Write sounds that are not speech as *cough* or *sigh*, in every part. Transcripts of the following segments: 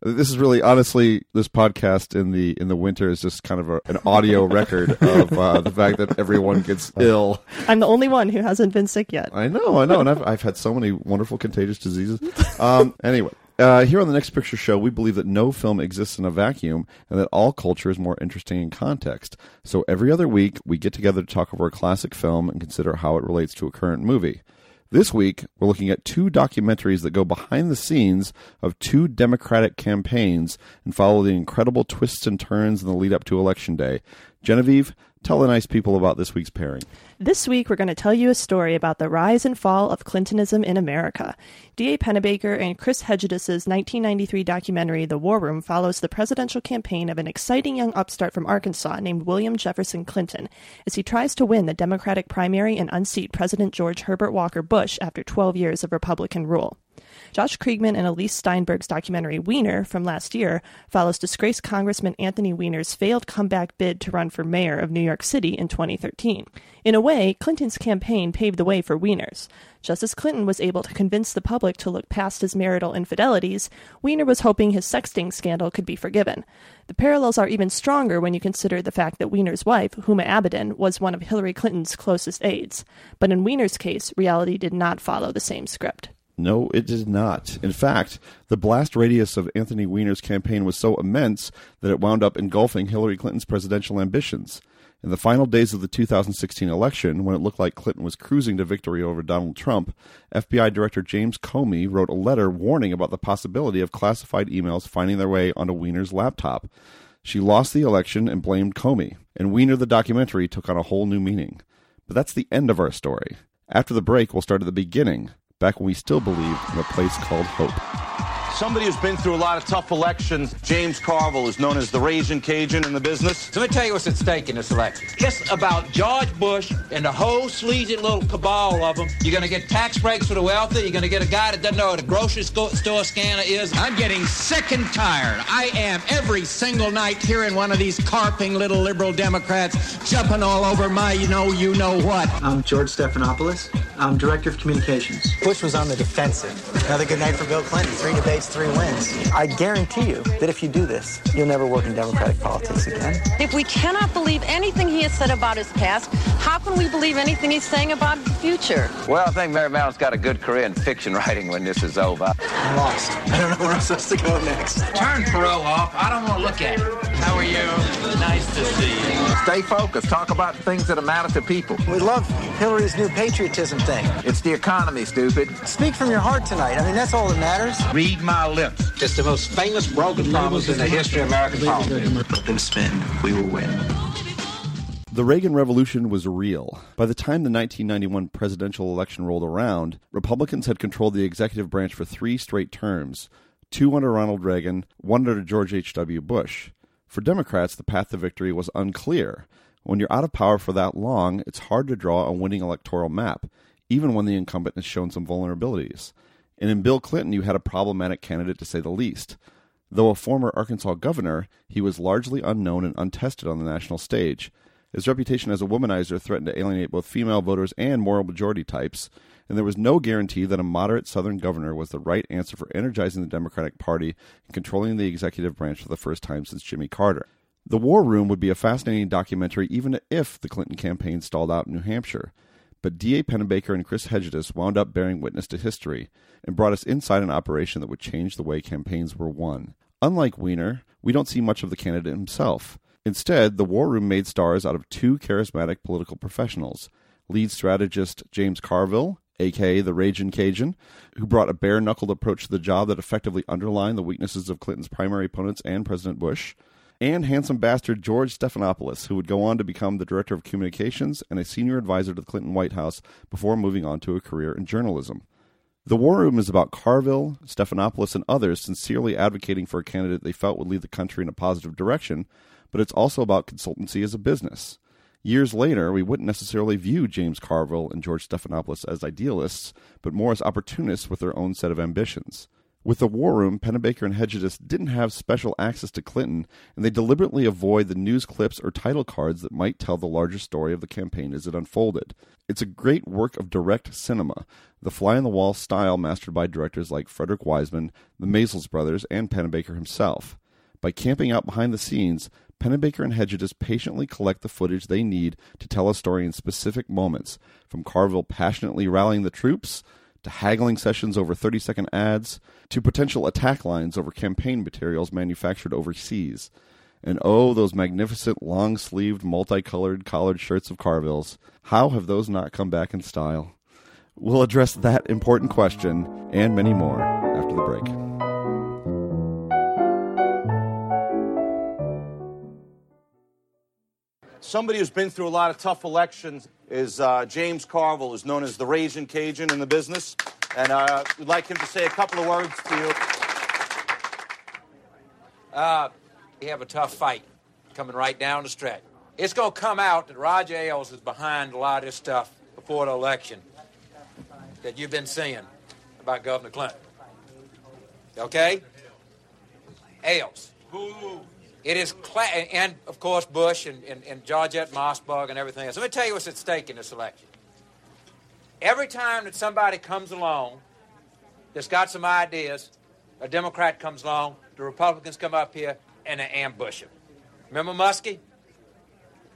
This is really, honestly, this podcast in the in the winter is just kind of a, an audio *laughs* record of uh, the fact that everyone gets *laughs* ill. I'm the only one who hasn't been sick yet. I know, I know, and I've I've had so many wonderful contagious diseases. Um, *laughs* anyway, uh, here on the Next Picture Show, we believe that no film exists in a vacuum, and that all culture is more interesting in context. So every other week, we get together to talk over a classic film and consider how it relates to a current movie. This week, we're looking at two documentaries that go behind the scenes of two Democratic campaigns and follow the incredible twists and turns in the lead up to Election Day. Genevieve, tell the nice people about this week's pairing. This week, we're going to tell you a story about the rise and fall of Clintonism in America. D.A. Pennebaker and Chris Hegedus' 1993 documentary, The War Room, follows the presidential campaign of an exciting young upstart from Arkansas named William Jefferson Clinton as he tries to win the Democratic primary and unseat President George Herbert Walker Bush after 12 years of Republican rule. Josh Kriegman and Elyse Steinberg's documentary Weiner from last year follows disgraced Congressman Anthony Weiner's failed comeback bid to run for mayor of New York City in 2013. In a way, Clinton's campaign paved the way for Weiner's. Just as Clinton was able to convince the public to look past his marital infidelities, Weiner was hoping his sexting scandal could be forgiven. The parallels are even stronger when you consider the fact that Weiner's wife, Huma Abedin, was one of Hillary Clinton's closest aides. But in Weiner's case, reality did not follow the same script. No, it did not. In fact, the blast radius of Anthony Weiner's campaign was so immense that it wound up engulfing Hillary Clinton's presidential ambitions. In the final days of the 2016 election, when it looked like Clinton was cruising to victory over Donald Trump, FBI Director James Comey wrote a letter warning about the possibility of classified emails finding their way onto Weiner's laptop. She lost the election and blamed Comey, and Weiner the documentary took on a whole new meaning. But that's the end of our story. After the break, we'll start at the beginning, back when we still believed in a place called hope. Somebody who's been through a lot of tough elections, James Carville, is known as the Raging Cajun in the business. Let me tell you what's at stake in this election. It's about George Bush and the whole sleazy little cabal of them. You're going to get tax breaks for the wealthy. You're going to get a guy that doesn't know what a grocery store, store scanner is. I'm getting sick and tired. I am every single night hearing one of these carping little liberal Democrats jumping all over my you know, you know what. I'm George Stephanopoulos. I'm Director of Communications. Bush was on the defensive. Another good night for Bill Clinton. Three debates, three wins. I guarantee you that if you do this, you'll never work in Democratic politics again. If we cannot believe anything he has said about his past, how can we believe anything he's saying about the future? Well, I think Mary Matalin's got a good career in fiction writing when this is over. I'm lost. I don't know where I'm supposed to go next. Turn Perot off. I don't want to look at it. How are you? Nice to see you. Stay focused. Talk about things that matter to people. We love Hillary's new patriotism thing. It's the economy, stupid. Speak from your heart tonight. I mean, that's all that matters. Read my lips. It's the most famous broken promise in the history of American politics. Let them spin. We will win. The Reagan Revolution was real. By the time the 1991 presidential election rolled around, Republicans had controlled the executive branch for three straight terms two under Ronald Reagan, one under George H.W. Bush. For Democrats, the path to victory was unclear. When you're out of power for that long, it's hard to draw a winning electoral map, even when the incumbent has shown some vulnerabilities. And in Bill Clinton, you had a problematic candidate to say the least. Though a former Arkansas governor, he was largely unknown and untested on the national stage. His reputation as a womanizer threatened to alienate both female voters and moral majority types, and there was no guarantee that a moderate Southern governor was the right answer for energizing the Democratic Party and controlling the executive branch for the first time since Jimmy Carter. The War Room would be a fascinating documentary even if the Clinton campaign stalled out in New Hampshire. But D.A. Pennebaker and Chris Hegedus wound up bearing witness to history and brought us inside an operation that would change the way campaigns were won. Unlike Weiner, we don't see much of the candidate himself. Instead, the War Room made stars out of two charismatic political professionals lead strategist James Carville, aka the Raging Cajun, who brought a bare knuckled approach to the job that effectively underlined the weaknesses of Clinton's primary opponents and President Bush, and handsome bastard George Stephanopoulos, who would go on to become the director of communications and a senior advisor to the Clinton White House before moving on to a career in journalism. The War Room is about Carville, Stephanopoulos, and others sincerely advocating for a candidate they felt would lead the country in a positive direction, but it's also about consultancy as a business. Years later, we wouldn't necessarily view James Carville and George Stephanopoulos as idealists, but more as opportunists with their own set of ambitions. With the War Room, Pennebaker and Hegedus didn't have special access to Clinton, and they deliberately avoid the news clips or title cards that might tell the larger story of the campaign as it unfolded. It's a great work of direct cinema, the fly on the wall style mastered by directors like Frederick Wiseman, the Maysles brothers, and Pennebaker himself. By camping out behind the scenes, Pennebaker and Hegedus patiently collect the footage they need to tell a story in specific moments, from Carville passionately rallying the troops, to haggling sessions over 30 second ads, to potential attack lines over campaign materials manufactured overseas. And oh, those magnificent long sleeved, multicolored collared shirts of Carville's. How have those not come back in style? We'll address that important question and many more after the break. Somebody who's been through a lot of tough elections is uh, James Carville, who's known as the Raging Cajun in the business. And uh, we'd like him to say a couple of words to you. Uh, we have a tough fight coming right down the stretch. It's going to come out that Roger Ailes is behind a lot of this stuff before the election that you've been seeing about Governor Clinton. Okay? Ailes. It is, cla- and of course Bush and, and, and Georgette Mosbacher and everything else. Let me tell you what's at stake in this election. Every time that somebody comes along that's got some ideas, a Democrat comes along, the Republicans come up here and they ambush him. Remember Muskie?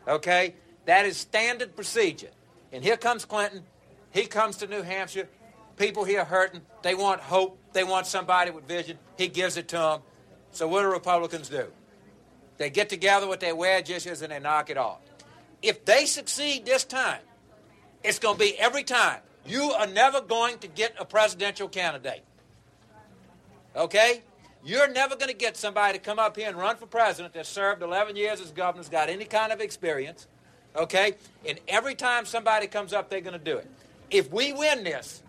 Okay? That is standard procedure. And here comes Clinton. He comes to New Hampshire. People here hurting. They want hope. They want somebody with vision. He gives it to them. So what do Republicans do? They get together with their wedge issues and they knock it off. If they succeed this time, it's going to be every time. You are never going to get a presidential candidate. Okay? You're never going to get somebody to come up here and run for president that served 11 years as governor, has got any kind of experience. Okay? And every time somebody comes up, they're going to do it. If we win this,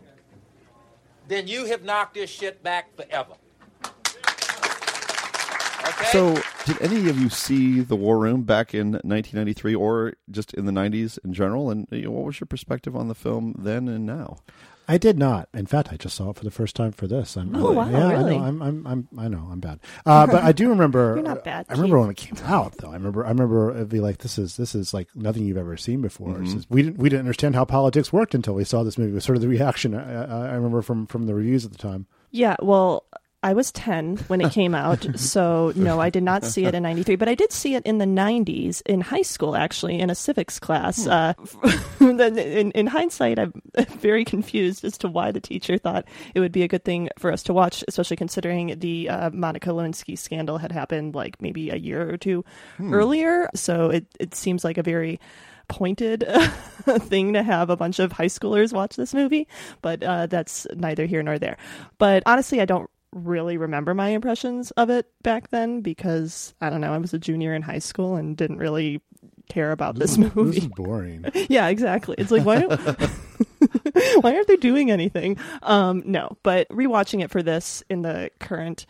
then you have knocked this shit back forever. Okay? So, did any of you see The War Room back in 1993 or just in the 90s in general? And you know, what was your perspective on the film then and now? I did not. In fact, I just saw it for the first time for this. I'm, Oh, wow, yeah, really? I know. I'm, I'm, I'm, I know. I'm bad. Uh, but I do remember. *laughs* You're not bad, I remember Keith. when it came out, though. I remember. I remember it'd be like, "This is this is like nothing you've ever seen before." Mm-hmm. Just- we didn't we didn't understand how politics worked until we saw this movie. It was sort of the reaction I, I, I remember from from the reviews at the time. Yeah, well, I was 10 when it came out, *laughs* so no, I did not see it in 93, but I did see it in the 90s in high school, actually, in a civics class. Uh, *laughs* in, in hindsight, I'm *laughs* very confused as to why the teacher thought it would be a good thing for us to watch, especially considering the uh, Monica Lewinsky scandal had happened like maybe a year or two earlier. So it, it seems like a very pointed thing to have a bunch of high schoolers watch this movie, but uh, that's neither here nor there. But honestly, I don't really remember my impressions of it back then because I don't know, I was a junior in high school and didn't really care about this This movie. is boring. *laughs* yeah, exactly. It's like why don't *laughs* why aren't they doing anything? Um, no, but rewatching it for this in the current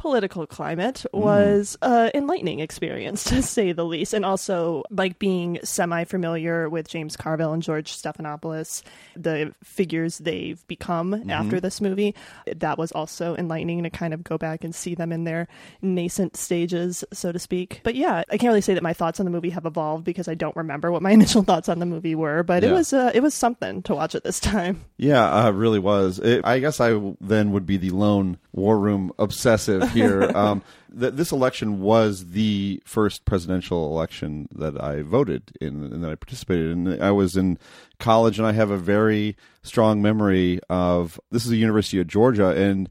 political climate was uh enlightening experience *laughs* to say the least. And also like being semi familiar with James Carville and George Stephanopoulos the figures they've become after this movie that was also enlightening to kind of go back and see them in their nascent stages so to speak. But yeah I can't really say that my thoughts on the movie have evolved because I don't remember what my *laughs* initial thoughts on the movie were but it was uh, it was something to watch it this time. Yeah, uh, really was. It, I guess I then would be the lone war room obsessive here. *laughs* um, th- this election was the first presidential election that I voted in and that I participated in. I was in college, and I have a very strong memory of this is the University of Georgia, and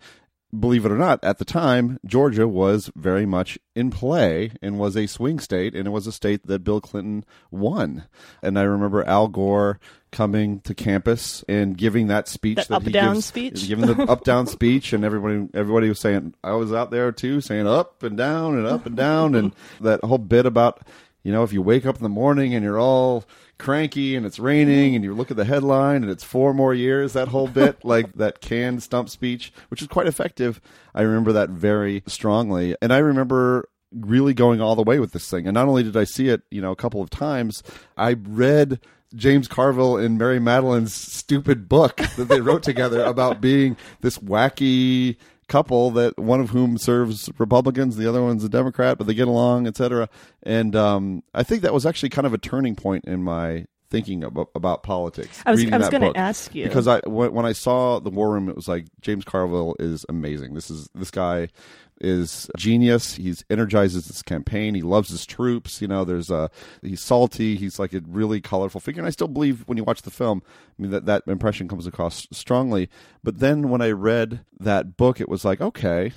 believe it or not, at the time, Georgia was very much in play and was a swing state, and it was a state that Bill Clinton won. And I remember Al Gore coming to campus and giving that speech That that, up he down gives, speech? giving the *laughs* up down speech, and everybody everybody was saying I was out there too, saying up and down and up and down, and that whole bit about you know if you wake up in the morning and you're all cranky and it's raining and you look at the headline and it's four more years that whole bit *laughs* like that canned stump speech which is quite effective i remember that very strongly. And i remember really going all the way with this thing. And not only did i see it you know a couple of times i read James Carville and Mary Matalin's stupid book that they wrote together *laughs* about being this wacky couple that one of whom serves Republicans, the other one's a Democrat, but they get along, etc. And um, I think that was actually kind of a turning point in my thinking about, about politics. I was- I was gonna ask you. because I when, when I saw the War Room, it was like James Carville is amazing. This is this guy is genius. He's energizes this campaign. He loves his troops. You know, there's a he's salty. He's like a really colorful figure. And I still believe when you watch the film, I mean that that impression comes across strongly. But then when I read that book, it was like, okay,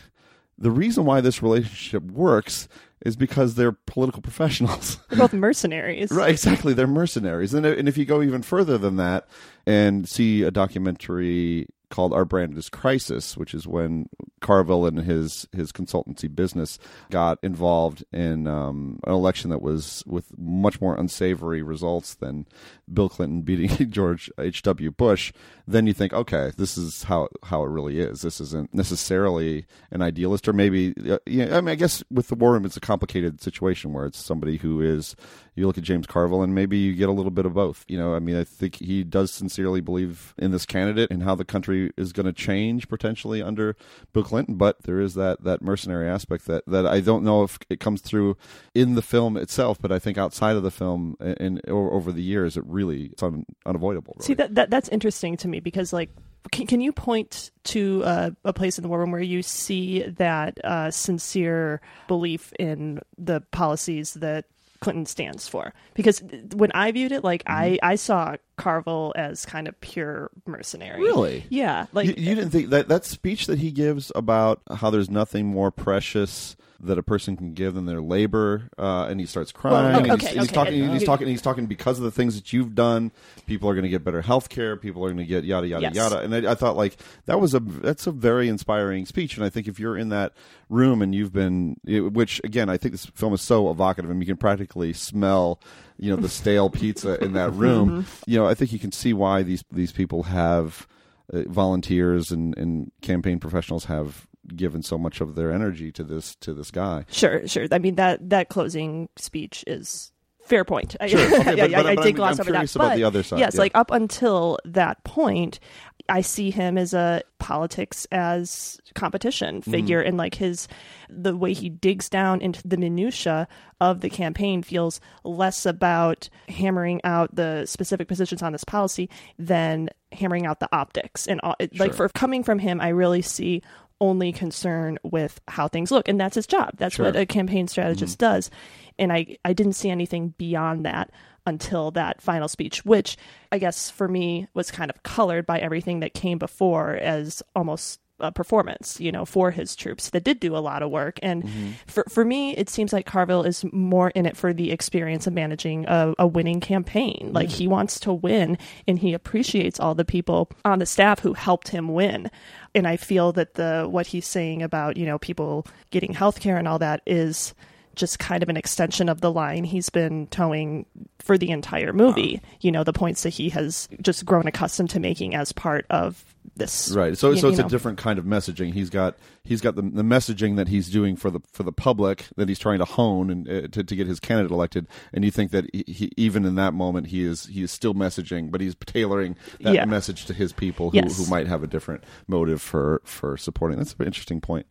the reason why this relationship works is because they're political *laughs* professionals. They're both mercenaries. Right, exactly. They're mercenaries. And, and if you go even further than that and see a documentary called Our Brand is Crisis, which is when Carville and his, his consultancy business got involved in um, an election that was with much more unsavory results than Bill Clinton *laughs* beating George H.W. Bush, then you think, okay, this is how, how it really is. This isn't necessarily an idealist, or maybe, uh, yeah, I mean, I guess with the War Room, it's a complicated situation where it's somebody who is, you look at James Carville and maybe you get a little bit of both. You know, I mean, I think he does sincerely believe in this candidate and how the country is going to change potentially under Bill Clinton, but there is that, that mercenary aspect that, that I don't know if it comes through in the film itself, but I think outside of the film and, and over the years, it really it's un, unavoidable. See that, that that's interesting to me because like can, can you point to uh, a place in the war room where you see that uh, sincere belief in the policies that Clinton stands for? Because when I viewed it, like I mm-hmm. I saw Carville as kind of pure mercenary. Really? Yeah. Like you, you didn't think that that speech that he gives about how there's nothing more precious that a person can give than their labor, uh, and he starts crying. okay, and he's, okay, he's okay. talking. Uh, He's talking. He's talking because of the things that you've done. People are going to get better health care. People are going to get yada yada Yes. yada. And I, I thought like that was a that's a very inspiring speech. And I think if you're in that room and you've been, it- which again, I think this film is so evocative, and you can practically smell, you know, the *laughs* stale pizza in that room. You know, I think you can see why these these people have uh, volunteers and, and campaign professionals have given so much of their energy to this to this guy. Sure, sure. I mean that that closing speech is fair point. I- Sure. *laughs* Okay, but- but I, I'm- did I'm gloss over curious that. about but the other side, Yes, yeah. like up until that point, I see him as a politics as competition Mm-hmm. figure, and like his the way he digs down into the minutia of the campaign feels less about hammering out the specific positions on this policy than hammering out the optics and all, it- like Sure. for coming from him, I really see only concern with how things look and that's his job that's Sure. what a campaign strategist mm-hmm. does and i i didn't see anything beyond that until that final speech which i guess for me was kind of colored by everything that came before as almost a performance you know for his troops that did do a lot of work. And mm-hmm. for for me it seems like carville is more in it for the experience of managing a, a winning campaign. Like he wants to win and he appreciates all the people on the staff who helped him win. And I feel that the what he's saying about you know people getting health care and all that is just kind of an extension of the line he's been towing for the entire movie. You know the points that he has just grown accustomed to making as part of this. Right. So you- so you it's know. a different kind of messaging. He's got he's got the, the messaging that he's doing for the for the public that he's trying to hone and uh, to to get his candidate elected. And you think that he, he, even in that moment he is he is still messaging, but he's tailoring that Yeah. message to his people who, Yes. who might have a different motive for for supporting. That's an interesting point.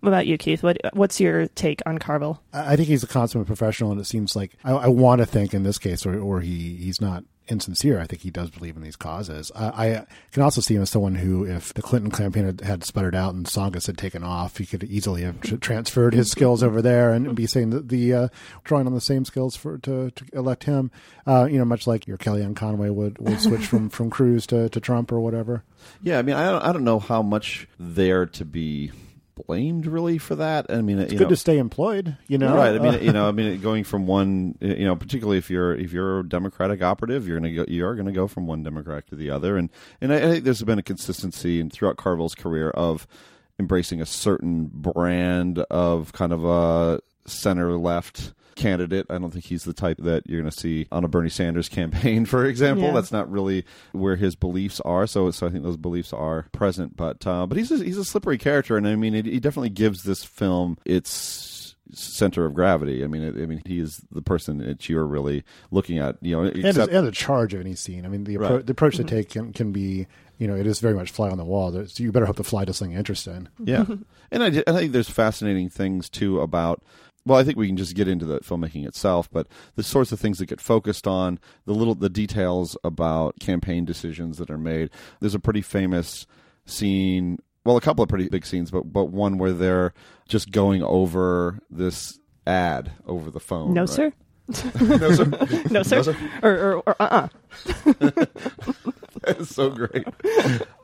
What about you, Keith? What what's your take on Carville? I I think he's a consummate professional, and it seems like I, I want to think in this case, or, or he he's not insincere. I think he does believe in these causes. I, I can also see him as someone who, if the Clinton campaign had, had sputtered out and Tsongas had taken off, he could easily have tr- transferred his skills over there and be saying that the uh, drawing on the same skills for to, to elect him. Uh, you know, much like your Kellyanne Conway would, would switch from from Cruz to, to Trump or whatever. Yeah, I mean, I don't, I don't know how much there to be blamed really for that. I mean, It's good know, to stay employed, you know. right? I mean, you know, I *laughs* mean, going from one, you know, particularly if you're if you're a Democratic operative, you're gonna go, you are gonna go from one Democrat to the other, and and I, I think there's been a consistency in, throughout Carville's career of embracing a certain brand of kind of a center left candidate. I don't think he's the type that you're going to see on a Bernie Sanders *laughs* campaign, for example. Yeah. That's not really where his beliefs are. So, so I think those beliefs are present. But, uh, but he's a, he's a slippery character, and I mean, he definitely gives this film its center of gravity. I mean, it, I mean, he is the person that you're really looking at. You know, and, except, and the charge of any scene. I mean, the, appro- Right. the approach to take can, can be, you know, it is very much fly on the wall. There's, you better hope the fly does something interesting. Yeah, and I, I think there's fascinating things too about. Well, I think we can just get into the filmmaking itself, but the sorts of things that get focused on, the little the details about campaign decisions that are made. There's a pretty famous scene, well, a couple of pretty big scenes, but but one where they're just going over this ad over the phone. No, right? sir. *laughs* no, sir. *laughs* no, sir. No, sir. Or, or, or uh uh *laughs* *laughs* It's so great.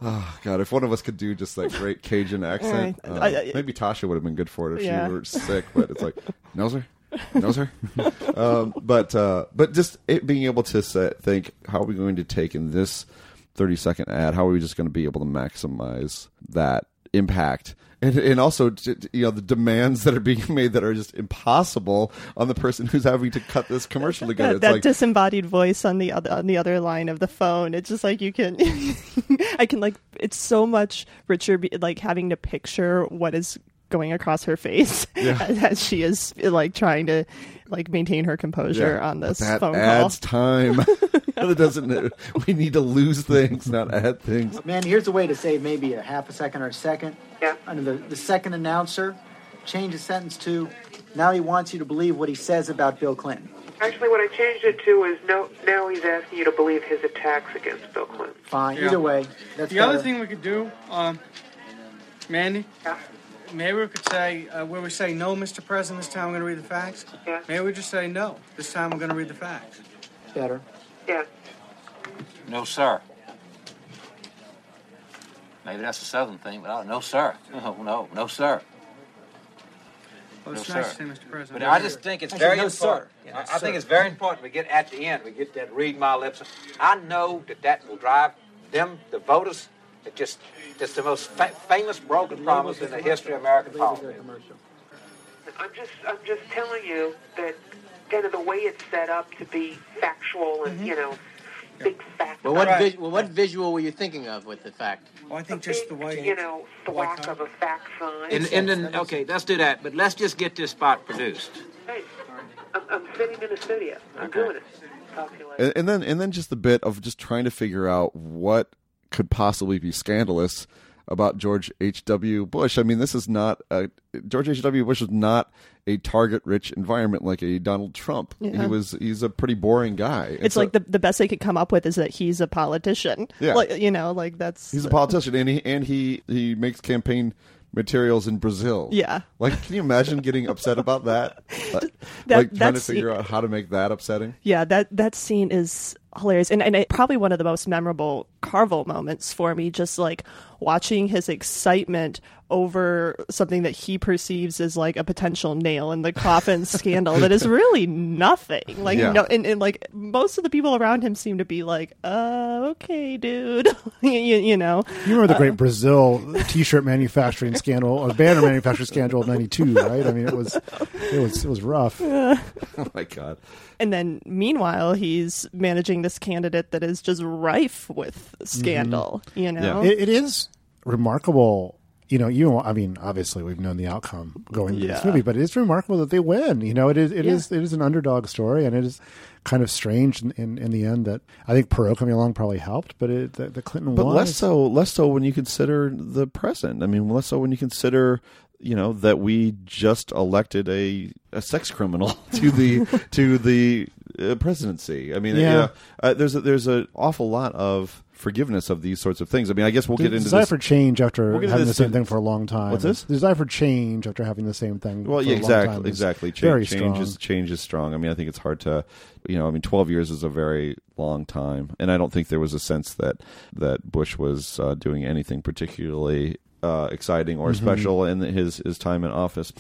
Oh *laughs* God! If one of us could do just that great Cajun accent, uh, I- I- maybe Tasha would have been good for it if Yeah. she were sick. But it's like, *laughs* no sir, no sir. um, but uh, but just it being able to say, think, how are we going to take in this thirty second ad? How are we just going to be able to maximize that impact? And, and also, you know, the demands that are being *laughs* made that are just impossible on the person who's having to cut this commercial together. that, that like, disembodied voice on the other on the other line of the phone. It's just like you can, *laughs* I can like. It's so much richer, like having to picture what is going across her face *laughs* Yeah. as, she is like trying to like maintain her composure Yeah, on this that phone adds call. time. It doesn't. We need to lose things, not add things. Man, here's a way to save maybe a half a second or a second. Yeah. Under the, the second announcer, change the sentence to, now he wants you to believe what he says about Bill Clinton. Actually, what I changed it to is no. Now he's asking you to believe his attacks against Bill Clinton. Fine, Yeah. either way. That's the other thing we could do, um, Mandy, maybe we could say, uh, where we say, no, Mr. President, this time we're going to read the facts. Yeah. Maybe we just say, no, this time we're going to read the facts. Better. Yeah. No, sir. Maybe that's a southern thing, but I don't, no, sir. *laughs* No, no, no, sir. Well, it's No, nice sir. to say, Mr. President. But I just think it's Actually, very no, important. sir. I, I think it's very important we get at the end, we get that read my lips. I know that that will drive them, the voters, it just, it's the most fa- famous broken promise in the history of American politics. I'm just, I'm just telling you that kind of the way it's set up to be factual and mm-hmm. you know, big facts. Well, what, about- vis- well, what visual were you thinking of with the fact? Well, I think just the way you know, thwack of a fact sign. And, and then, okay, let's do that, but let's just get this spot produced. Hey, I'm, I'm sitting in the studio. I'm doing it. Talk to you later. And, and then and then just the bit of just trying to figure out what could possibly be scandalous about George H. W. Bush. I mean, this is not a, George H. W. Bush was not a target-rich environment like a Donald Trump. Yeah. He was. He's a pretty boring guy. It's like the the best they could come up with is that he's a politician. Yeah. like, you know, like that's He's a politician, and he and he he makes campaign materials in Brazil. Yeah. like can you imagine getting upset about that? *laughs* Like, That- like trying to figure out how to make that upsetting. Yeah, that that scene is hilarious, and and it, probably one of the most memorable Carville moments for me. Just like watching his excitement over something that he perceives as like a potential nail in the coffin *laughs* scandal that is really nothing. Like Yeah. no, and, and like most of the people around him seem to be like, "Uh, okay, dude," *laughs* you, you know. You remember the Uh, great Brazil T-shirt manufacturing scandal or banner manufacturing scandal of '92, right? I mean, it was, it was, it was rough. *laughs* oh my god! And then, meanwhile, he's managing this candidate that is just rife with scandal. Mm-hmm. You know, It, it is remarkable. You know, you. I mean, obviously, we've known the outcome going into this movie, but it is remarkable that they win. You know, it is. It Yeah. is. It is an underdog story, and it is kind of strange in, in, in the end that I think Perot coming along probably helped, but it, the, the Clinton But won. less so, less so when you consider the present. I mean, less so when you consider, you know, that we just elected a a sex criminal *laughs* to the to the uh, presidency. I mean, Yeah. you know, uh, there's a, there's an awful lot of forgiveness of these sorts of things. I mean, I guess we'll The get into desire this. for change after We'll having the same in- thing for a long time. What's this? The desire for change after having the same thing. Well, for yeah, a long exactly, exactly. Change, very change strong. is change is strong. I mean, I think it's hard to, you know, I mean, twelve years is a very long time, and I don't think there was a sense that that Bush was uh, doing anything particularly uh, exciting or Mhm. special in his his time in office.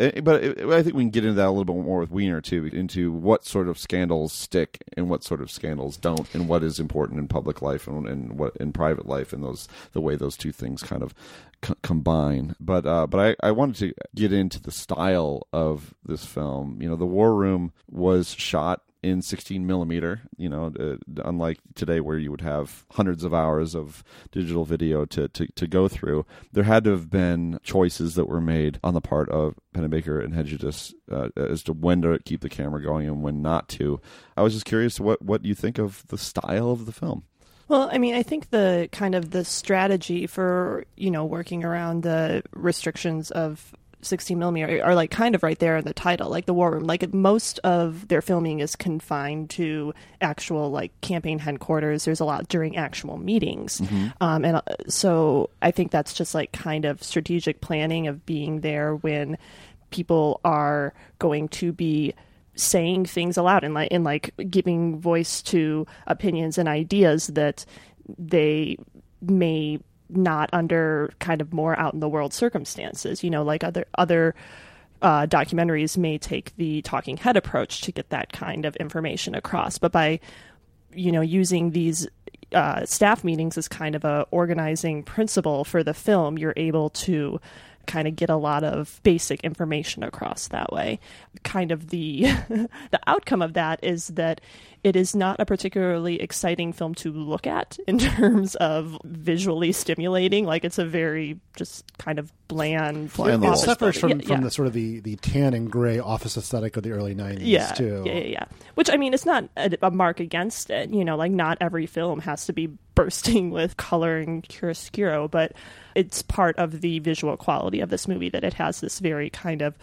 Eh, But it- I think we can get into that a little bit more with Weiner too, into what sort of scandals stick and what sort of scandals don't, and what is important in public life and, and what in private life, and those the way those two things kind of co- combine. But uh, but I, I wanted to get into the style of this film. You know, the War Room was shot in 16 millimeter. You know, uh, unlike today where you would have hundreds of hours of digital video to, to to go through, there had to have been choices that were made on the part of Pennebaker and Hegedus uh, as to when to keep the camera going and when not to. I was just curious what what you think of the style of the film. Well, I mean, I think the kind of the strategy for you know working around the restrictions of 16 millimeter are like kind of right there in the title, like the War Room. Like most of their filming is confined to actual like campaign headquarters. There's a lot during actual meetings, Mhm. um, and uh, so I think that's just like kind of strategic planning of being there when people are going to be saying things aloud and like and like giving voice to opinions and ideas that they may not under kind of more out in the world circumstances. You know like other other uh, documentaries may take the talking head approach to get that kind of information across. But by you know using these uh, staff meetings as kind of a organizing principle for the film you're able to kind of get a lot of basic information across that way. Kind of the *laughs* the outcome of that is that it is not a particularly exciting film to look at *laughs* in terms of visually stimulating like it's a very just kind of bland It office suffers from. Yeah, from yeah. the sort of the, the tan and gray office aesthetic of the early 90s, yeah, too. Yeah, yeah, yeah. Which I mean, it's not a, a mark against it. You know, like not every film has to be *laughs* bursting with color and chiaroscuro, but it's part of the visual quality of this movie that it has this very kind of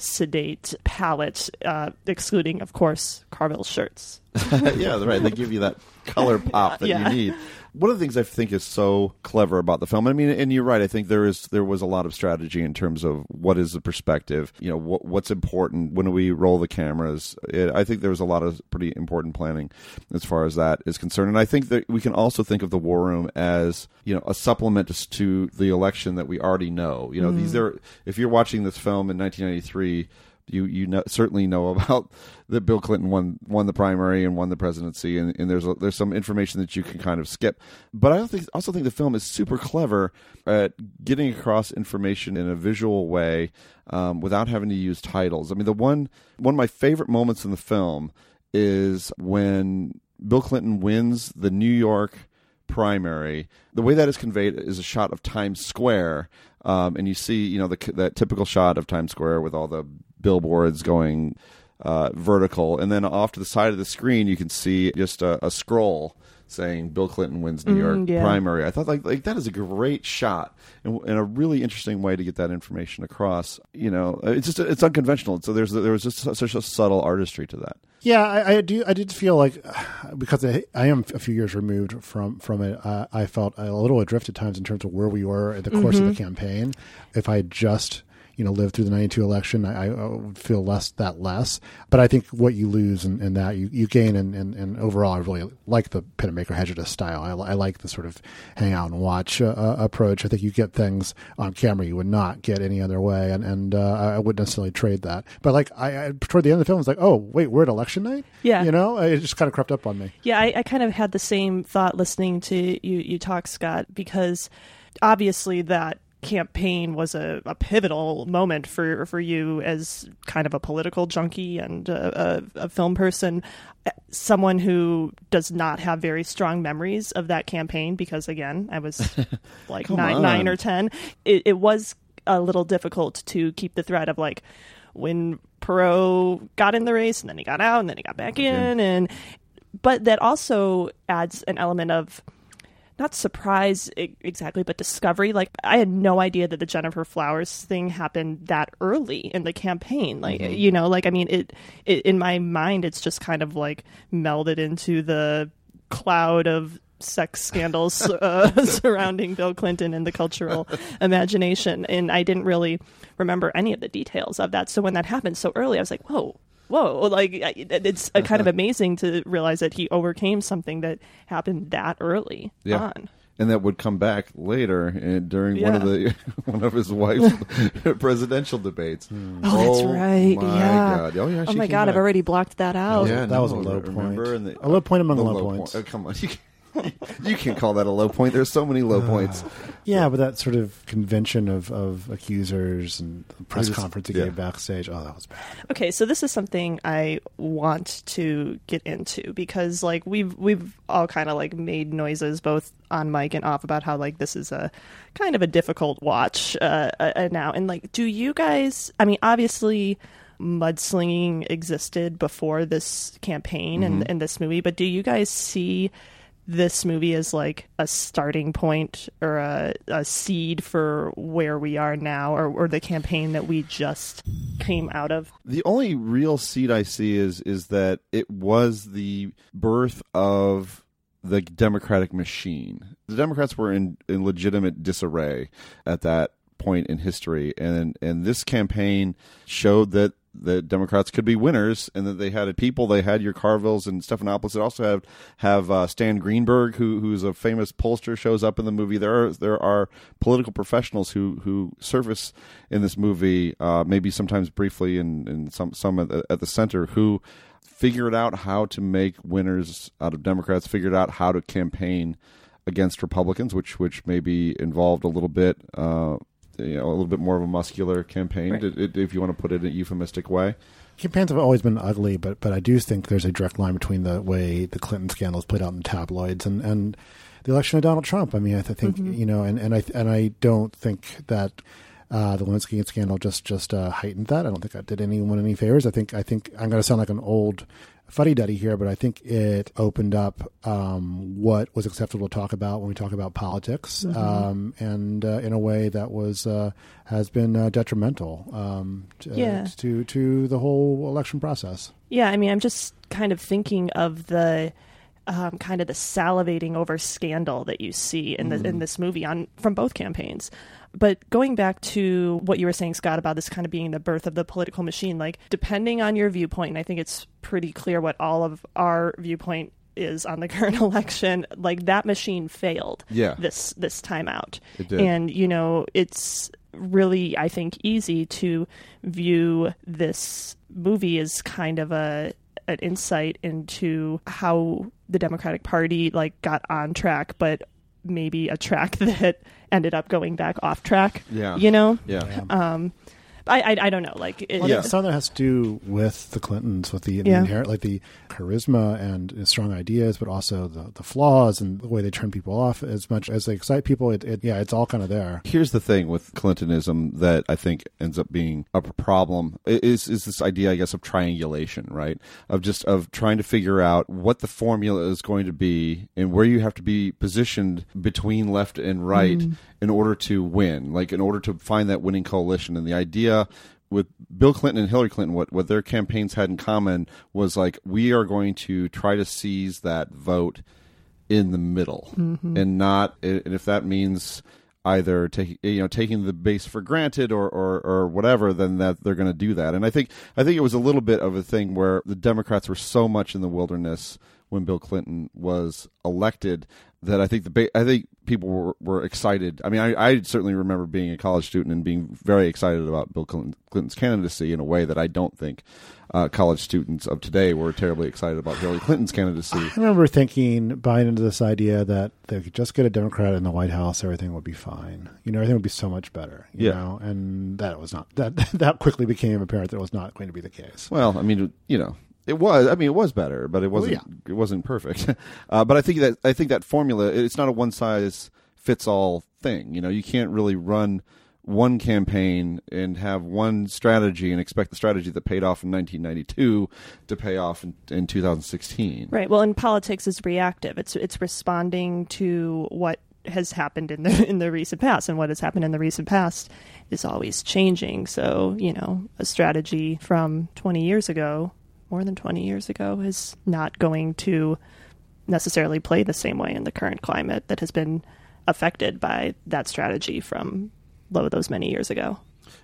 sedate palette, uh, excluding, of course, Carville's shirts. *laughs* yeah, right. They give you that color pop that *laughs* Yeah. you need. One of the things I think is so clever about the film, I mean, and you're right. I think there is there was a lot of strategy in terms of what is the perspective. You know, what, what's important when we roll the cameras. It, I think there was a lot of pretty important planning as far as that is concerned. And I think that we can also think of the War Room as you know a supplement to the election that we already know. You know, these Mm. are if you're watching this film in 1993 you you know, certainly know about *laughs* that Bill Clinton won won the primary and won the presidency, and, and there's a, there's some information that you can kind of skip. But I think, also think the film is super clever at getting across information in a visual way um, without having to use titles. I mean, the one one of my favorite moments in the film is when Bill Clinton wins the New York primary. The way that is conveyed is a shot of Times Square, um, and you see, you know, the that typical shot of Times Square with all the billboards going uh, vertical, and then off to the side of the screen, you can see just a, a scroll saying Bill Clinton wins New Mm, York yeah. primary. I thought like like that is a great shot and, and a really interesting way to get that information across. You know, it's just it's unconventional. So there's there was just such a subtle artistry to that. Yeah, I, I do. I did feel like *sighs* because I, I am a few years removed from from it, uh, I felt a little adrift at times in terms of where we were at the course of Mhm. the campaign. If I just you know lived through the '92 election, I, I would feel less that less. But I think what you lose in, in that you, you gain, and and and overall, I really like the Pennebaker Hegedus style. I, I like the sort of hang out and watch uh, uh, approach. I think you get things on camera you would not get any other way, and and uh, I wouldn't necessarily trade that. But like I, I toward the end of the film, it's like, oh wait, we're at election night. Yeah. you know, it just kind of crept up on me. Yeah, I, I kind of had the same thought listening to you, you talk, Scott, because obviously that campaign was a, a pivotal moment for for you as kind of a political junkie and a, a, a film person. Someone who does not have very strong memories of that campaign because again i was *laughs* like nine, on. nine or ten. It, it was a little difficult to keep the thread of like when Perot got in the race and then he got out and then he got back in and but that also adds an element of not surprise exactly, but discovery. Like I had no idea that the Gennifer Flowers thing happened that early in the campaign. Like Mm-hmm. you know, like I mean, it, it in my mind, it's just kind of like melded into the cloud of sex scandals uh, *laughs* surrounding Bill Clinton and the cultural *laughs* imagination. And I didn't really remember any of the details of that. So when that happened so early, I was like, whoa. Whoa! Like it's uh, kind of uh-huh. amazing to realize that he overcame something that happened that early Yeah. on. And that would come back later and during one of the *laughs* one of his wife's *laughs* presidential debates. Hmm. Oh, that's oh right. My yeah. God. Oh yeah. Oh my came God! I've already blocked that out. Yeah, That was a low remember? point. The- A low point among the low point- points. oh, come on, *laughs* *laughs* you, can, you can't call that a low point. There's so many low points. Yeah, but that sort of convention of, of accusers and the press just- conference he yeah. gave backstage. Oh, that was bad. Okay, so this is something I want to get into because like we've we've all kind of like made noises both on mic and off about how like this is a kind of a difficult watch uh, uh, now and like do you guys I mean obviously mudslinging existed before this campaign and, Mhm. and this movie but do you guys see this movie is like a starting point or a, a seed for where we are now or, or the campaign that we just came out of The only real seed I see is is that it was the birth of the Democratic machine. The Democrats were in, in legitimate disarray at that point in history, and and this campaign showed that the Democrats could be winners, and that they had people. They had your Carvilles and Stephanopoulos. They also have have uh, Stan Greenberg, who who's a famous pollster, shows up in the movie. There are there are political professionals who who surface in this movie, uh, maybe sometimes briefly, and, and some some at the, at the center who figured out how to make winners out of Democrats, figured out how to campaign against Republicans, which which maybe involved a little bit, uh, you know, a little bit more of a muscular campaign, Right. i- i- if you want to put it in a euphemistic way. Campaigns have always been ugly, but but I do think there's a direct line between the way the Clinton scandals played out in the tabloids and, and the election of Donald Trump. I mean, I th- think Mhm. you know, and, and I and I don't think that uh, the Lewinsky scandal just just uh, heightened that. I don't think that did anyone any favors. I think I think I'm going to sound like an old fuddy duddy here, but I think it opened up um, what was acceptable to talk about when we talk about politics, Mhm. um, and uh, in a way that was uh, has been uh, detrimental um, to, Yeah. to to the whole election process. Yeah, I mean, I'm just kind of thinking of the um, kind of the salivating over scandal that you see in the in Mhm. this movie on from both campaigns. But going back to what you were saying, Scott, about this kind of being the birth of the political machine, like depending on your viewpoint, and I think it's pretty clear what all of our viewpoint is on the *laughs* current election, like that machine failed Yeah. this this time out. It did. And you know, it's really I think easy to view this movie as kind of a an insight into how the Democratic Party like got on track, but maybe a track *laughs* that ended up going back off track. Yeah. You know? Yeah. Um I, I I don't know. Like it, Well, some of that has to do with the Clintons, with the, the Yeah. inherent, like the charisma and strong ideas, but also the, the flaws and the way they turn people off. As much as they excite people, it, it yeah, it's all kind of there. Here's the thing with Clintonism that I think ends up being a problem is is this idea, I guess, of triangulation, right? Of just of trying to figure out what the formula is going to be and where you have to be positioned between left and right Mm. In order to win, like in order to find that winning coalition. And the idea with Bill Clinton and Hillary Clinton, what, what their campaigns had in common was like, we are going to try to seize that vote in the middle Mhm. and not, and if that means either taking you know taking the base for granted or or, or whatever then that they're going to do that and i think i think it was a little bit of a thing where the democrats were so much in the wilderness when bill clinton was elected that i think the ba- i think people were, were excited i mean I, I certainly remember being a college student and being very excited about bill clinton's candidacy in a way that i don't think uh, college students of today were terribly excited about hillary clinton's candidacy I remember thinking, buying into this idea that they could just get a Democrat in the White House, everything would be fine. You know, everything would be so much better. You Yeah. know, and that was not that. *laughs* That quickly became apparent that it was not going to be the case. Well, I mean, you know, it was. I mean, it was better, but it wasn't. It wasn't perfect. *laughs* uh, but I think that I think that formula. It's not a one size fits all thing. You know, you can't really run one campaign and have one strategy and expect the strategy that paid off in 1992 to pay off in, in 2016. Right. Well, in politics is reactive. It's it's responding to what has happened in the in the recent past, and what has happened in the recent past is always changing. So you know, a strategy from 20 years ago, more than 20 years ago, is not going to necessarily play the same way in the current climate that has been affected by that strategy from low those many years ago.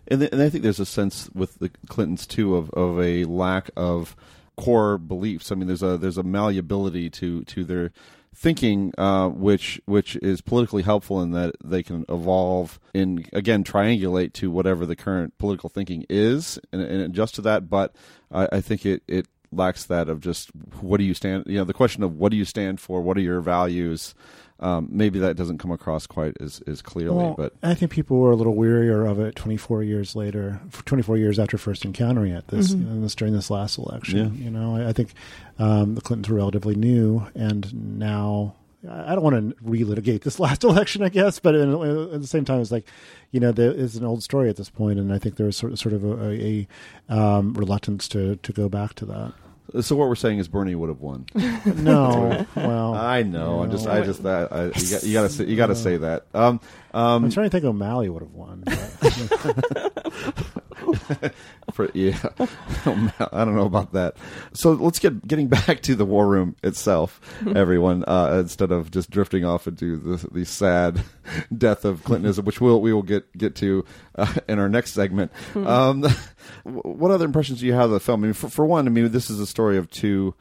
And, th- and I think there's a sense with the Clintons too of, of a lack of core beliefs. I mean, there's a there's a malleability to to their thinking, uh, which which is politically helpful in that they can evolve and again triangulate to whatever the current political thinking is and, and adjust to that. But I, I think it it lacks that of just what do you stand you know the question of what do you stand for what are your values um, maybe that doesn't come across quite as, as clearly Well, but I think people were a little wearier of it 24 years later, 24 years after first encountering it. This, Mhm. and this during this last election. Yeah. You know, I, I think um, the Clintons were relatively new, and now I I don't want to relitigate this *laughs* last election, I guess, but in, at the same time, it's like, you know, there is an old story at this point, and I think there was sort of, sort of a, a, um, reluctance to to go back to that. So what we're saying is Bernie would have won. *laughs* No, well, I know. I'm just, I just, that I, you got, you got to, say, you got to say that. Um, um, I'm trying to think O'Malley would have won. *laughs* *laughs* For, yeah, *laughs* I don't know about that. So let's get getting back to the war room itself, *laughs* everyone. Uh, instead of just drifting off into the, the sad death of Clintonism, which we'll we will get get to uh, in our next segment. Um, what other impressions do you have of the film? I mean, for, for one, I mean, this is a story of two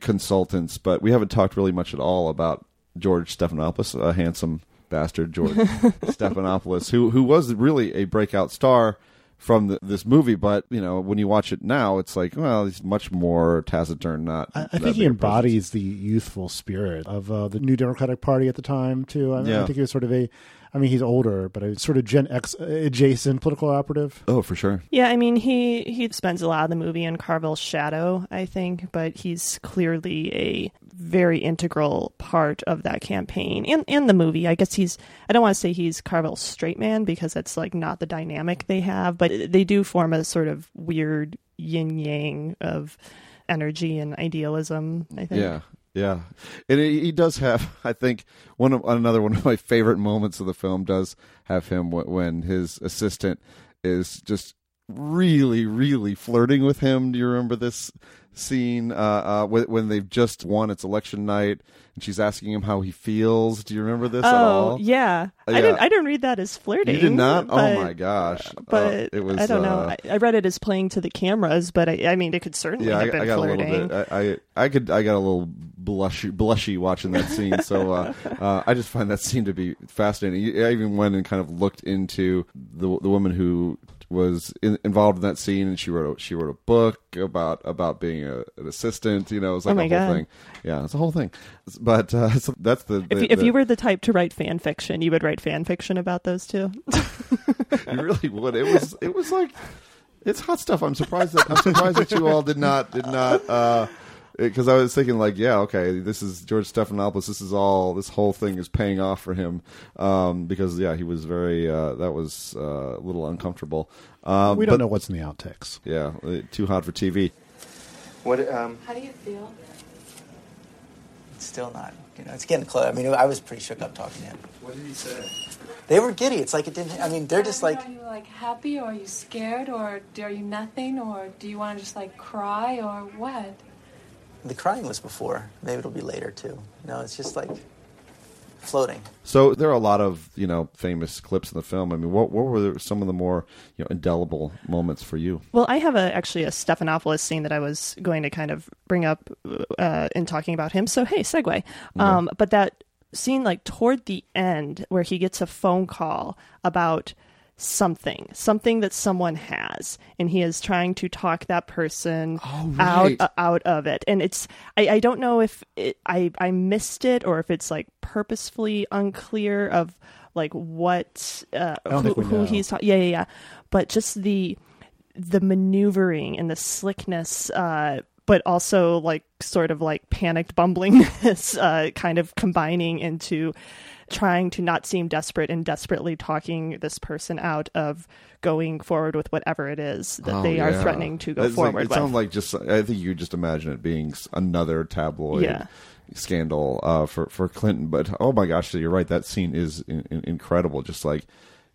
consultants, but we haven't talked really much at all about George Stephanopoulos, a handsome bastard, George Stephanopoulos, who who was really a breakout star from the, this movie. But you know, when you watch it now, it's like, well, he's much more taciturn. Not, I, I think he a embodies the youthful spirit of uh, the New Democratic Party at the time too. I, mean, I think he was sort of a. I mean, he's older, but a sort of Gen X adjacent political operative. Oh, for sure. Yeah, I mean he he spends a lot of the movie in Carville's shadow, I think, but he's clearly a very integral part of that campaign and and the movie. I guess he's I don't want to say he's Carville's straight man because that's like not the dynamic they have, but they do form a sort of weird yin yang of energy and idealism. I think. Yeah, yeah, and he, he does have. *laughs* I think one of another one of my favorite moments of the film does have him when his assistant is just really, really flirting with him. Do you remember this scene uh, uh, when, they've just won? It's election night, and she's asking him how he feels. Do you remember this at Oh all? yeah. Uh, I didn't. I didn't read that as flirting. You did not? but- oh my gosh! But Uh, it was. I don't know. uh, I, I read it as playing to the cameras, but I, I mean, it could certainly yeah, have I, been I got flirting. a little bit. I, I I could I got a little blushy blushy watching that scene. so uh, *laughs* uh, I just find that scene to be fascinating. I even went and kind of looked into the the woman who was in, involved in that scene, and she wrote a, she wrote a book about about being a, an assistant. You know, it was like Oh a whole God. thing. Yeah, it's a whole thing. But uh, so that's the, if, the, you, if the- you were the type to write fan fiction, you would write fan fiction about those two. *laughs* you really would. It was it was like it's hot stuff. I'm surprised that I'm surprised that you all did not did not uh because I was thinking like, yeah, okay, this is George Stephanopoulos. This is all this whole thing is paying off for him um, because yeah, he was very uh, that was uh, a little uncomfortable. Um, we don't but- know what's in the outtakes. Yeah, uh, too hot for TV. What? Um, How do you feel? it's still not. You know, it's getting close. I mean, I was pretty shook up talking to him. What did he say? They were giddy. It's like it didn't. I mean, they're just like. Are you like happy, or are you scared, or are you nothing, or do you want to just like cry, or what? The crying was before. Maybe it'll be later too. No, it's just like floating. So there are a lot of you know famous clips in the film. I mean, what what were some of the more you know indelible moments for you? Well, I have a actually a Stephanopoulos scene that I was going to kind of bring up uh, in talking about him. So hey, segue. Um, but that scene, like toward the end, where he gets a phone call about something, something that someone has, and he is trying to talk that person out right. uh, out of it. And it's I, I don't know if it, I I missed it or if it's like purposefully unclear of like what uh, who, who he's talking. yeah yeah yeah, but just the the maneuvering and the slickness uh, but also like sort of like panicked bumblingness, *laughs* uh, kind of combining into trying to not seem desperate and desperately talking this person out of going forward with whatever it is that Oh, they are threatening to go It's like- forward it with. sounds like just. I think you just imagine it being another tabloid Yeah. scandal uh, for for Clinton. But oh my gosh, you're right. That scene is in, in- incredible. Just like.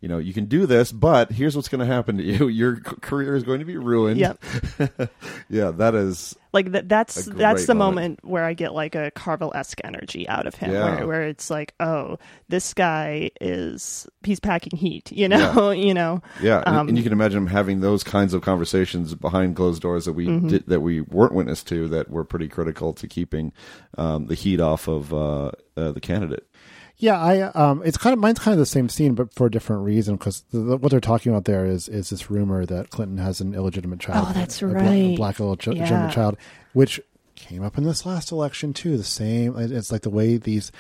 You know, you can do this, but here's what's going to happen to you. *laughs* Your career is going to be ruined. Yep. *laughs* yeah, that is like that that's that's the moment. moment. where I get like a Carville esque energy out of him, Yeah. where, where it's like, oh, this guy is he's packing heat, you know, *laughs* you know, Yeah, and, Um, and you can imagine him having those kinds of conversations behind closed doors that we Mhm. did, that we weren't witness to that were pretty critical to keeping um, the heat off of uh, uh, the candidate. Yeah, I um, it's kind of mine's kind of the same scene, but for a different reason. Because the, the- what they're talking about there is is this rumor that Clinton has an illegitimate child. Oh, that's a right. a black illegitimate Yeah. child, which came up in this last election too. The same. It's like the way these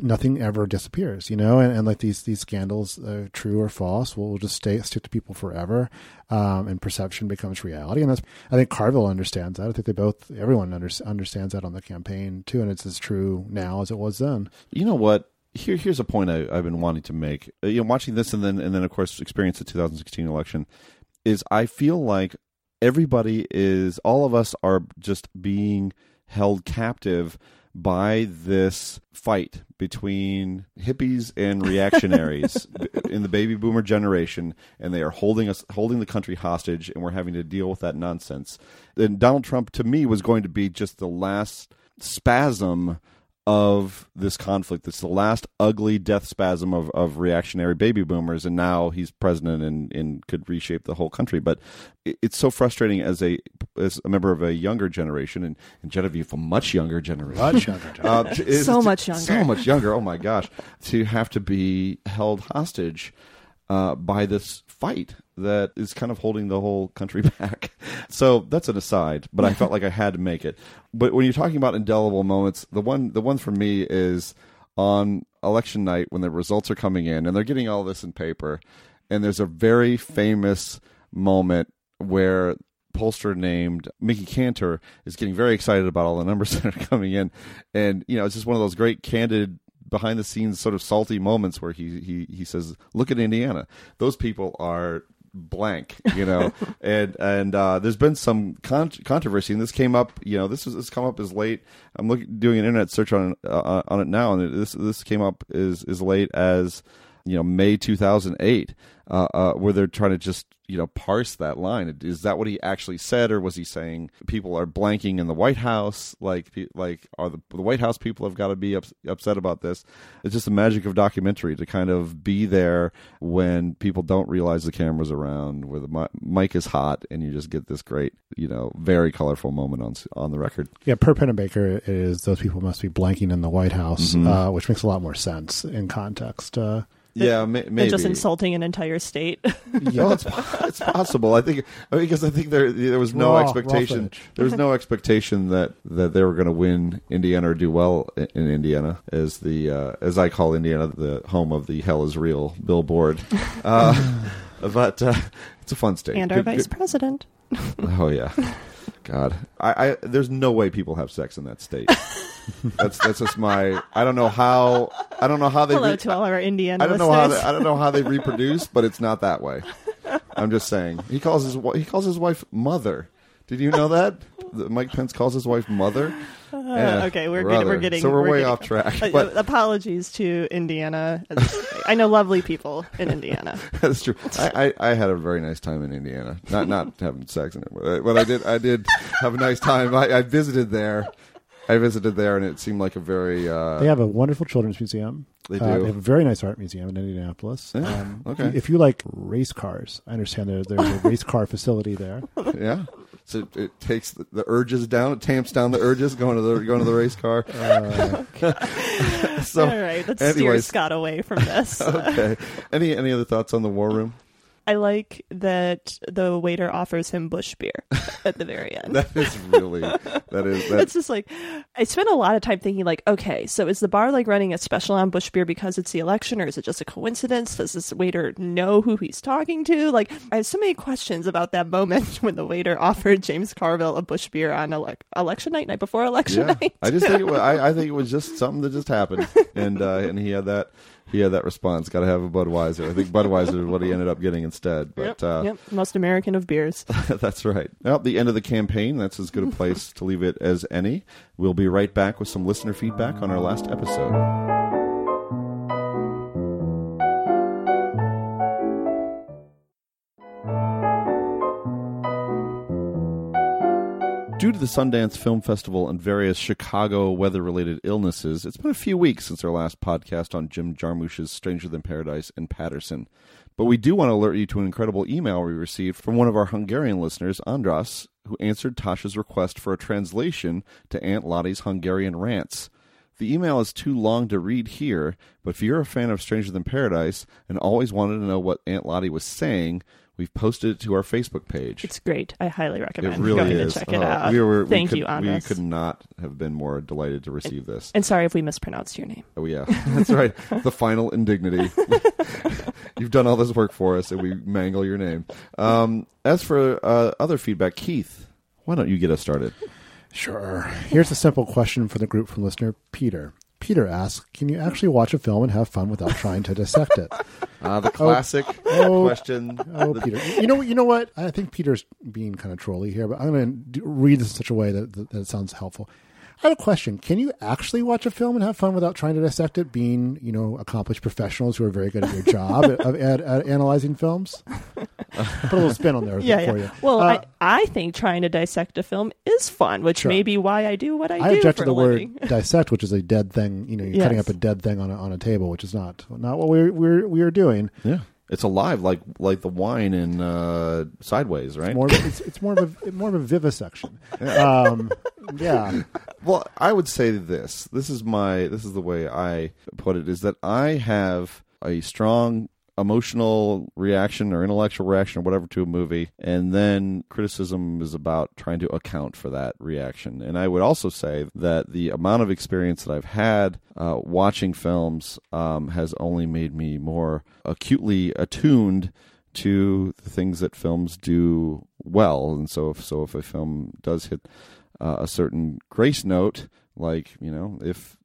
nothing ever disappears, you know, and, and like these these scandals, uh, true or false, will, will just stay stick to people forever, um, and perception becomes reality. And that's I think Carville understands that. I think they both everyone under, understands that on the campaign too, and it's as true now as it was then. You know what? Here, here's a point I, I've been wanting to make. Uh, you know, watching this and then and then of course experience the 2016 election is I feel like everybody is all of us are just being held captive by this fight between hippies and reactionaries *laughs* in the baby boomer generation and they are holding us holding the country hostage and we're having to deal with that nonsense and donald trump to me was going to be just the last spasm of this conflict. It's the last ugly death spasm of, of reactionary baby boomers, and now he's president and, and could reshape the whole country. But it, it's so frustrating as a as a member of a younger generation, and, and Genevieve, a much younger generation, Much younger *laughs* uh, generation. to- is So much younger. so much younger. Oh my gosh, to have to be held hostage uh, by this fight that is kind of holding the whole country *laughs* back. So that's an aside, but I felt like I had to make it. But when you're talking about indelible moments, the one the one for me is on election night when the results are coming in and they're getting all this in paper, and there's a very famous moment where pollster named Mickey Kantor is getting very excited about all the numbers *laughs* that are coming in, and you know it's just one of those great candid behind the scenes sort of salty moments where he he he says, "Look at Indiana; those people are." Blank you know? *laughs* And and uh there's been some con- controversy and this came up you know this was this come up as late. I'm looking doing an internet search on uh, on it now and this this came up as as late as you know May 2008, uh, uh, where they're trying to just you know parse that line. Is that what he actually said, or was he saying people are blanking in the White House? Like like are the the White House people have got to be ups- upset about this? It's just the magic of documentary to kind of be there when people don't realize the camera's around, where the mi- mic is hot, and you just get this great you know very colorful moment on on the record. Yeah, per Pennebaker is those people must be blanking in the White House, Mhm. uh, which makes a lot more sense in context. Uh, Yeah, *laughs* ma- than maybe just insulting an entire state. *laughs* Well, it's, *laughs* it's possible. I think because I think there there was no Raw- raw expectation. footage. there was no expectation that, that they were going to win Indiana or do well in, in Indiana as the uh, as I call Indiana the home of the hell is real billboard. Uh, but uh, it's a fun state and our Good- vice good- president. Oh yeah, God, I, I there's no way people have sex in that state. *laughs* that's that's just my. I don't know how. I don't know how they. Hello re- to all of our Indian I don't know how. They, I don't know how they reproduce, but it's not that way. *laughs* I'm just saying. He calls his he calls his wife mother. Did you know that? That Mike Pence calls his wife mother. Uh, Eh, okay, we're brother. getting, we're getting so we're, way getting- off track. *laughs* Uh, But apologies to Indiana. I know lovely people in *laughs* Indiana. That's true. I, I, I had a very nice time in Indiana. Not not having sex in it, but I, but I did I did have a nice time. I, I visited there. I visited there, and it seemed like a very. Uh, they have a wonderful children's museum. They Uh, do. they have a very nice art museum in Indianapolis. Yeah, Um, okay. If you, if you like race cars, I understand there, there's a race car facility there. *laughs* yeah. So it, it takes the, the urges down. It tamps down the urges going to the going to the race car. *laughs* Uh, *laughs* *laughs* so, all right, let's steer. Scott away from this. okay. Any any other thoughts on the war room? I like that the waiter offers him bush beer at the very end. *laughs* that is really that is that, it's just like I spent a lot of time thinking like, okay, so is the bar like running a special on Bush beer because it's the election, or is it just a coincidence? Does this waiter know who he's talking to? Like, I have so many questions about that moment *laughs* when the waiter offered James Carville a Bush beer on ele- election night, night before election yeah. night. I just think it was, I, I think it was *laughs* just something that just happened, and uh, and he had that he had that response. Got to have a Budweiser. I think Budweiser is what he ended up getting instead. But Yep, uh, yep, most American of beers. *laughs* that's right. Well, the end of the campaign. That's as good a place to leave it as any. We'll be right back with some listener feedback on our last episode. Due to the Sundance Film Festival and various Chicago weather related illnesses, it's been a few weeks since our last podcast on Jim Jarmusch's Stranger Than Paradise and Paterson. But we do want to alert you to an incredible email we received from one of our Hungarian listeners, Andras, who answered Tasha's request for a translation to Aunt Lottie's Hungarian rants. The email is too long to read here, but if you're a fan of Stranger Than Paradise and always wanted to know what Aunt Lottie was saying, we've posted it to our Facebook page. It's great. I highly recommend It really going is. to check it Oh, out. We were, we Thank could, you, We could not have been more delighted to receive this. And sorry if we mispronounced your name. Oh yeah, *laughs* that's right. The final indignity. *laughs* You've done all this work for us, and we mangle your name. Um, as for uh, other feedback, Keith, why don't you get us started? Sure. Here's a simple question for the group from listener Peter. Peter asks, "Can you actually watch a film and have fun without trying to dissect it?" Uh, *laughs* the classic question. Oh, The- Peter. You know, you know what? I think Peter's being kind of trolly here, but I'm going to read this in such a way that, that, that it sounds helpful. I have a question. Can you actually watch a film and have fun without trying to dissect it? Being, you know, accomplished professionals who are very good at your job at, at, at analyzing films. Put a little spin on there *laughs* Yeah, for yeah. you. Well, Uh, I, I think trying to dissect a film is fun, which Sure. may be why I do what I, I do I object for to the word *laughs* dissect, which is a dead thing. You know, you're cutting up a dead thing on a, on a table, which is not not what we're we're we are doing. Yeah, it's alive, like like the wine in uh, Sideways, right? It's more of, it's, it's more of a *laughs* more of a vivisection. Um, yeah. Well, I would say this. This is my. This is the way I put it. Is that I have a strong emotional reaction or intellectual reaction or whatever to a movie, and then criticism is about trying to account for that reaction. And I would also say that the amount of experience that I've had uh, watching films um, has only made me more acutely attuned to the things that films do well. And so, if so, if a film does hit uh, a certain grace note, like you know, if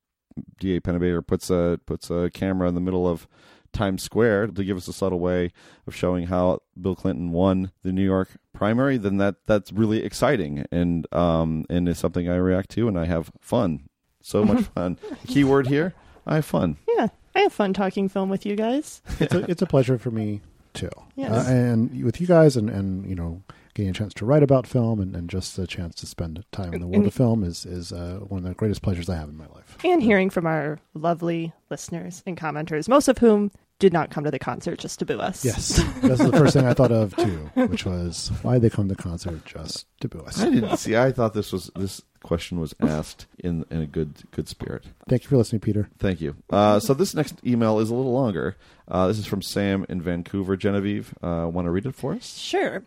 D.A. Pennebaker puts a puts a camera in the middle of Times Square to give us a subtle way of showing how Bill Clinton won the New York primary, then that that's really exciting and um and is something I react to and I have fun, so much *laughs* fun. Keyword here, I have fun. Yeah, I have fun talking film with you guys. it's a, it's a pleasure for me too. Yes. Uh, and with you guys, and, and you know, getting a chance to write about film and, and just the chance to spend time in the world And- of film is is uh, one of the greatest pleasures I have in my life. And hearing from our lovely listeners and commenters, most of whom did not come to the concert just to boo us. Yes, that's the first thing I thought of too, which was why they come to the concert just to boo us. I didn't see. I thought this was this question was asked in in a good good spirit. Thank you for listening, Peter. Thank you. Uh, so this next email is a little longer. Uh, this is from Sam in Vancouver, Genevieve. Uh, Want to read it for us? Sure.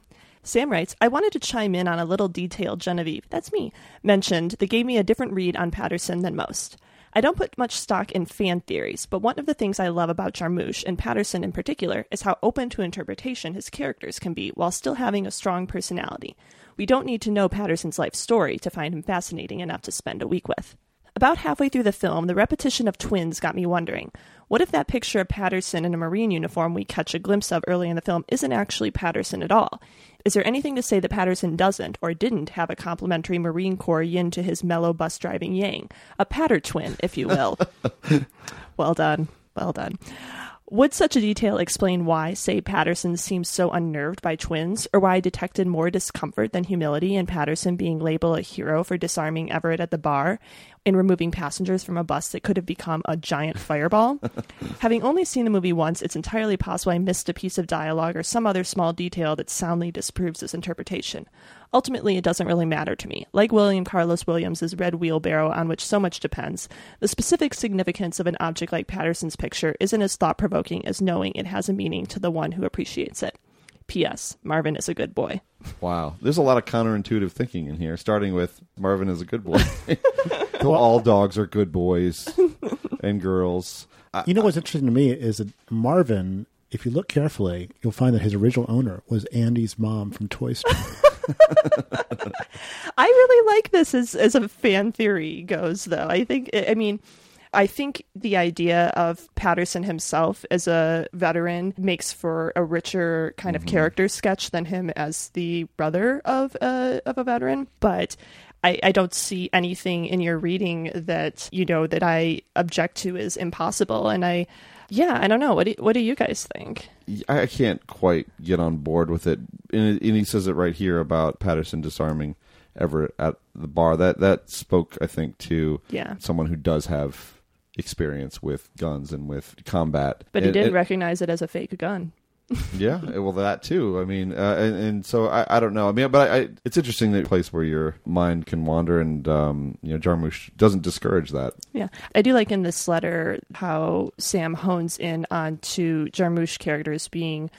Sam writes, I wanted to chime in on a little detail Genevieve, that's me, mentioned that gave me a different read on Paterson than most. I don't put much stock in fan theories, but one of the things I love about Jarmusch, and Paterson in particular, is how open to interpretation his characters can be while still having a strong personality. We don't need to know Paterson's life story to find him fascinating enough to spend a week with. About halfway through the film, the repetition of twins got me wondering what if that picture of Paterson in a Marine uniform we catch a glimpse of early in the film isn't actually Paterson at all? Is there anything to say that Paterson doesn't or didn't have a complementary Marine Corps yin to his mellow bus driving yang? A patter twin, if you will. *laughs* well done. Well done. Would such a detail explain why, say, Paterson seems so unnerved by twins, or why I detected more discomfort than humility in Paterson being labeled a hero for disarming Everett at the bar and removing passengers from a bus that could have become a giant fireball? *laughs* Having only seen the movie once, it's entirely possible I missed a piece of dialogue or some other small detail that soundly disproves this interpretation. Ultimately, it doesn't really matter to me. Like William Carlos Williams's red wheelbarrow on which so much depends, the specific significance of an object like Paterson's picture isn't as thought provoking as knowing it has a meaning to the one who appreciates it. P.S. Marvin is a good boy. Wow, there's a lot of counterintuitive thinking in here. Starting with Marvin is a good boy. *laughs* all dogs are good boys and girls. I, You know what's interesting to me is that Marvin, if you look carefully, you'll find that his original owner was Andy's mom from Toy Story. *laughs* I really like this as as a fan theory goes, though. I think, I mean, I think the idea of Paterson himself as a veteran makes for a richer kind of mm-hmm. character sketch than him as the brother of a of a veteran. But I, I don't see anything in your reading that you know that I object to is impossible. And I, yeah, I don't know. What do, what do you guys think? I I can't quite get on board with it. And, and he says it right here about Paterson disarming Everett at the bar. That that spoke, I think, to Yeah. someone who does have experience with guns and with combat. But he And- did and- recognize it as a fake gun. *laughs* yeah, well, that too. I mean, uh, and, and so I, I don't know. I mean, but I, I, it's interesting that place where your mind can wander, and um, you know, Jarmusch doesn't discourage that. Yeah, I do like in this letter how Sam hones in on two Jarmusch characters being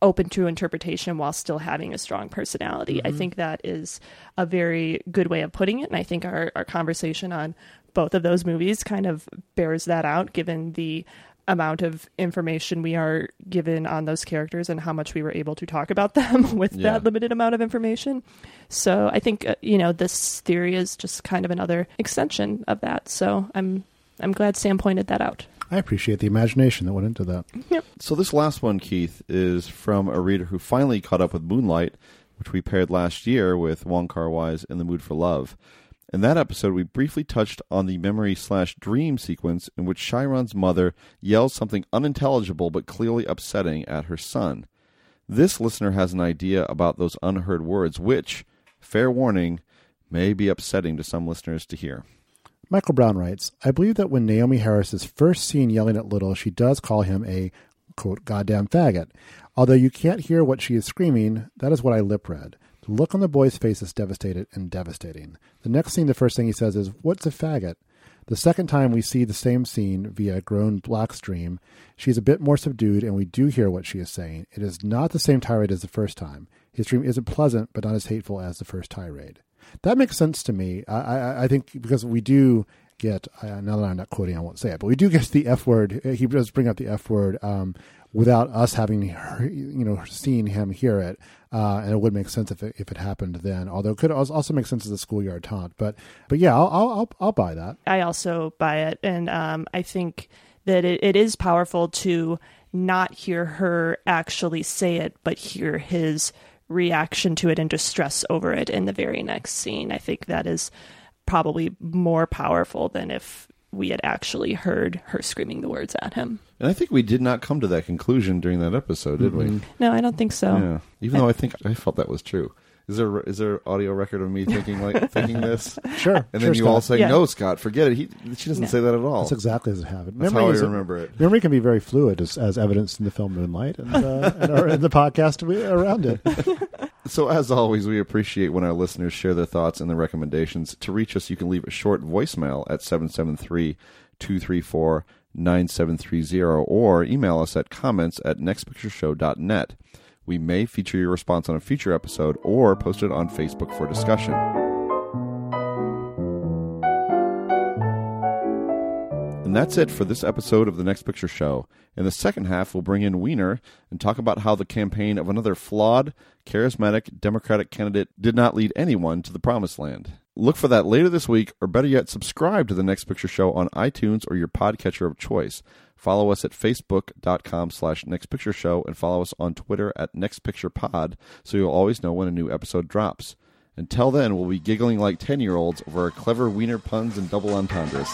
open to interpretation while still having a strong personality. I Mhm. think that is a very good way of putting it, and I think our, our conversation on both of those movies kind of bears that out, given the amount of information we are given on those characters and how much we were able to talk about them *laughs* with Yeah. that limited amount of information. So I think uh, you know this theory is just kind of another extension of that. So I'm I'm glad Sam pointed that out. I appreciate the imagination that went into that. Yep. So this last one, Keith, is from a reader who finally caught up with Moonlight, which we paired last year with Wong Kar Wai's In the Mood for Love. In that episode, we briefly touched on the memory slash dream sequence in which Chiron's mother yells something unintelligible but clearly upsetting at her son. This listener has an idea about those unheard words, which, fair warning, may be upsetting to some listeners to hear. Michael Brown writes, I believe that when Naomie Harris is first seen yelling at Little, she does call him a, quote, goddamn faggot. Although you can't hear what she is screaming, that is what I lip read. The look on the boy's face is devastated and devastating. The next scene, the first thing he says is, What's a faggot? The second time we see the same scene via grown Black's dream, she's a bit more subdued and we do hear what she is saying. It is not the same tirade as the first time. His dream isn't pleasant, but not as hateful as the first tirade. That makes sense to me. I, I, I think because we do get, uh, now that I'm not quoting, I won't say it, but we do get the F word. He does bring up the F word um, without us having, you know, seen him hear it. Uh, and it would make sense if it, if it happened then, although it could also make sense as a schoolyard taunt. But, but yeah, I'll, I'll, I'll, I'll buy that. I also buy it, and um, I think that it, it is powerful to not hear her actually say it, but hear his reaction to it and distress over it in the very next scene. I think that is probably more powerful than if we had actually heard her screaming the words at him. And I think we did not come to that conclusion during that episode, did we? No, I don't think so. Yeah. Even though I think I felt that was true. Is there is there audio record of me thinking like *laughs* thinking this? Sure, And sure, then you all say, Yeah. "No, Scott, forget it." He, she doesn't No. say that at all. That's exactly as it happened. That's how I is- remember it. Memory can be very fluid, as, as evidenced in the film Moonlight and, uh, and, our, and the podcast we- around it. *laughs* So, as always, we appreciate when our listeners share their thoughts and their recommendations. To reach us, you can leave a short voicemail at 773 234 9730 or email us at comments at nextpictureshow.net. We may feature your response on a future episode or post it on Facebook for discussion. And that's it for this episode of The Next Picture Show. In the second half, we'll bring in Weiner and talk about how the campaign of another flawed, charismatic Democratic candidate did not lead anyone to the promised land. Look for that later this week, or better yet, subscribe to The Next Picture Show on iTunes or your podcatcher of choice. Follow us at facebook.com slash nextpictureshow and follow us on Twitter at nextpicturepod so you'll always know when a new episode drops. Until then, we'll be giggling like 10 year olds over our clever wiener puns and double entendres.